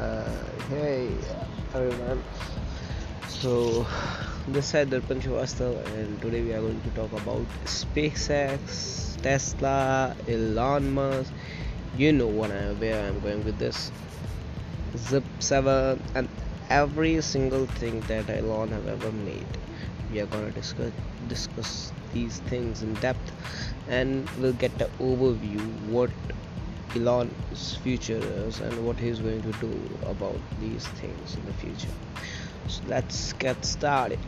Uh, hey everyone. So this side Darpan Shrivastava and today we are going to talk about SpaceX, Tesla, Elon Musk. You know what I where I'm going with this. Zip 7 and every single thing that Elon have ever made. We are gonna discuss discuss these things in depth and we'll get the overview what Elon's future is and what he's going to do about these things in the future. So let's get started.